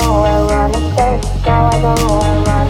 I wanna search, now I don't wanna